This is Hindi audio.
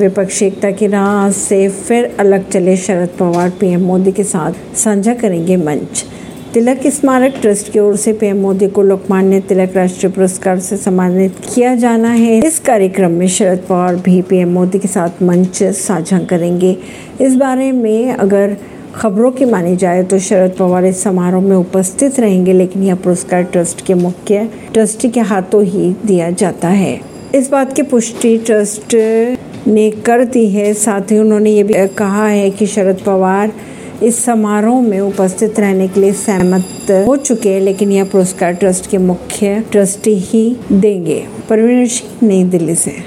विपक्षी एकता की राह से फिर अलग चले शरद पवार, पीएम मोदी के साथ साझा करेंगे मंच। तिलक स्मारक ट्रस्ट की ओर से पीएम मोदी को लोकमान्य तिलक राष्ट्रीय पुरस्कार से सम्मानित किया जाना है। इस कार्यक्रम में शरद पवार भी पीएम मोदी के साथ मंच साझा करेंगे। इस बारे में अगर खबरों की मानी जाए तो शरद पवार इस समारोह में उपस्थित रहेंगे, लेकिन यह पुरस्कार ट्रस्ट के मुख्य ट्रस्टी के हाथों ही दिया जाता है। इस बात की पुष्टि ट्रस्ट ने कर दी है। साथ ही उन्होंने ये भी कहा है कि शरद पवार इस समारोह में उपस्थित रहने के लिए सहमत हो चुके हैं, लेकिन यह पुरस्कार ट्रस्ट के मुख्य ट्रस्टी ही देंगे। परवीन सिंह, नई दिल्ली से।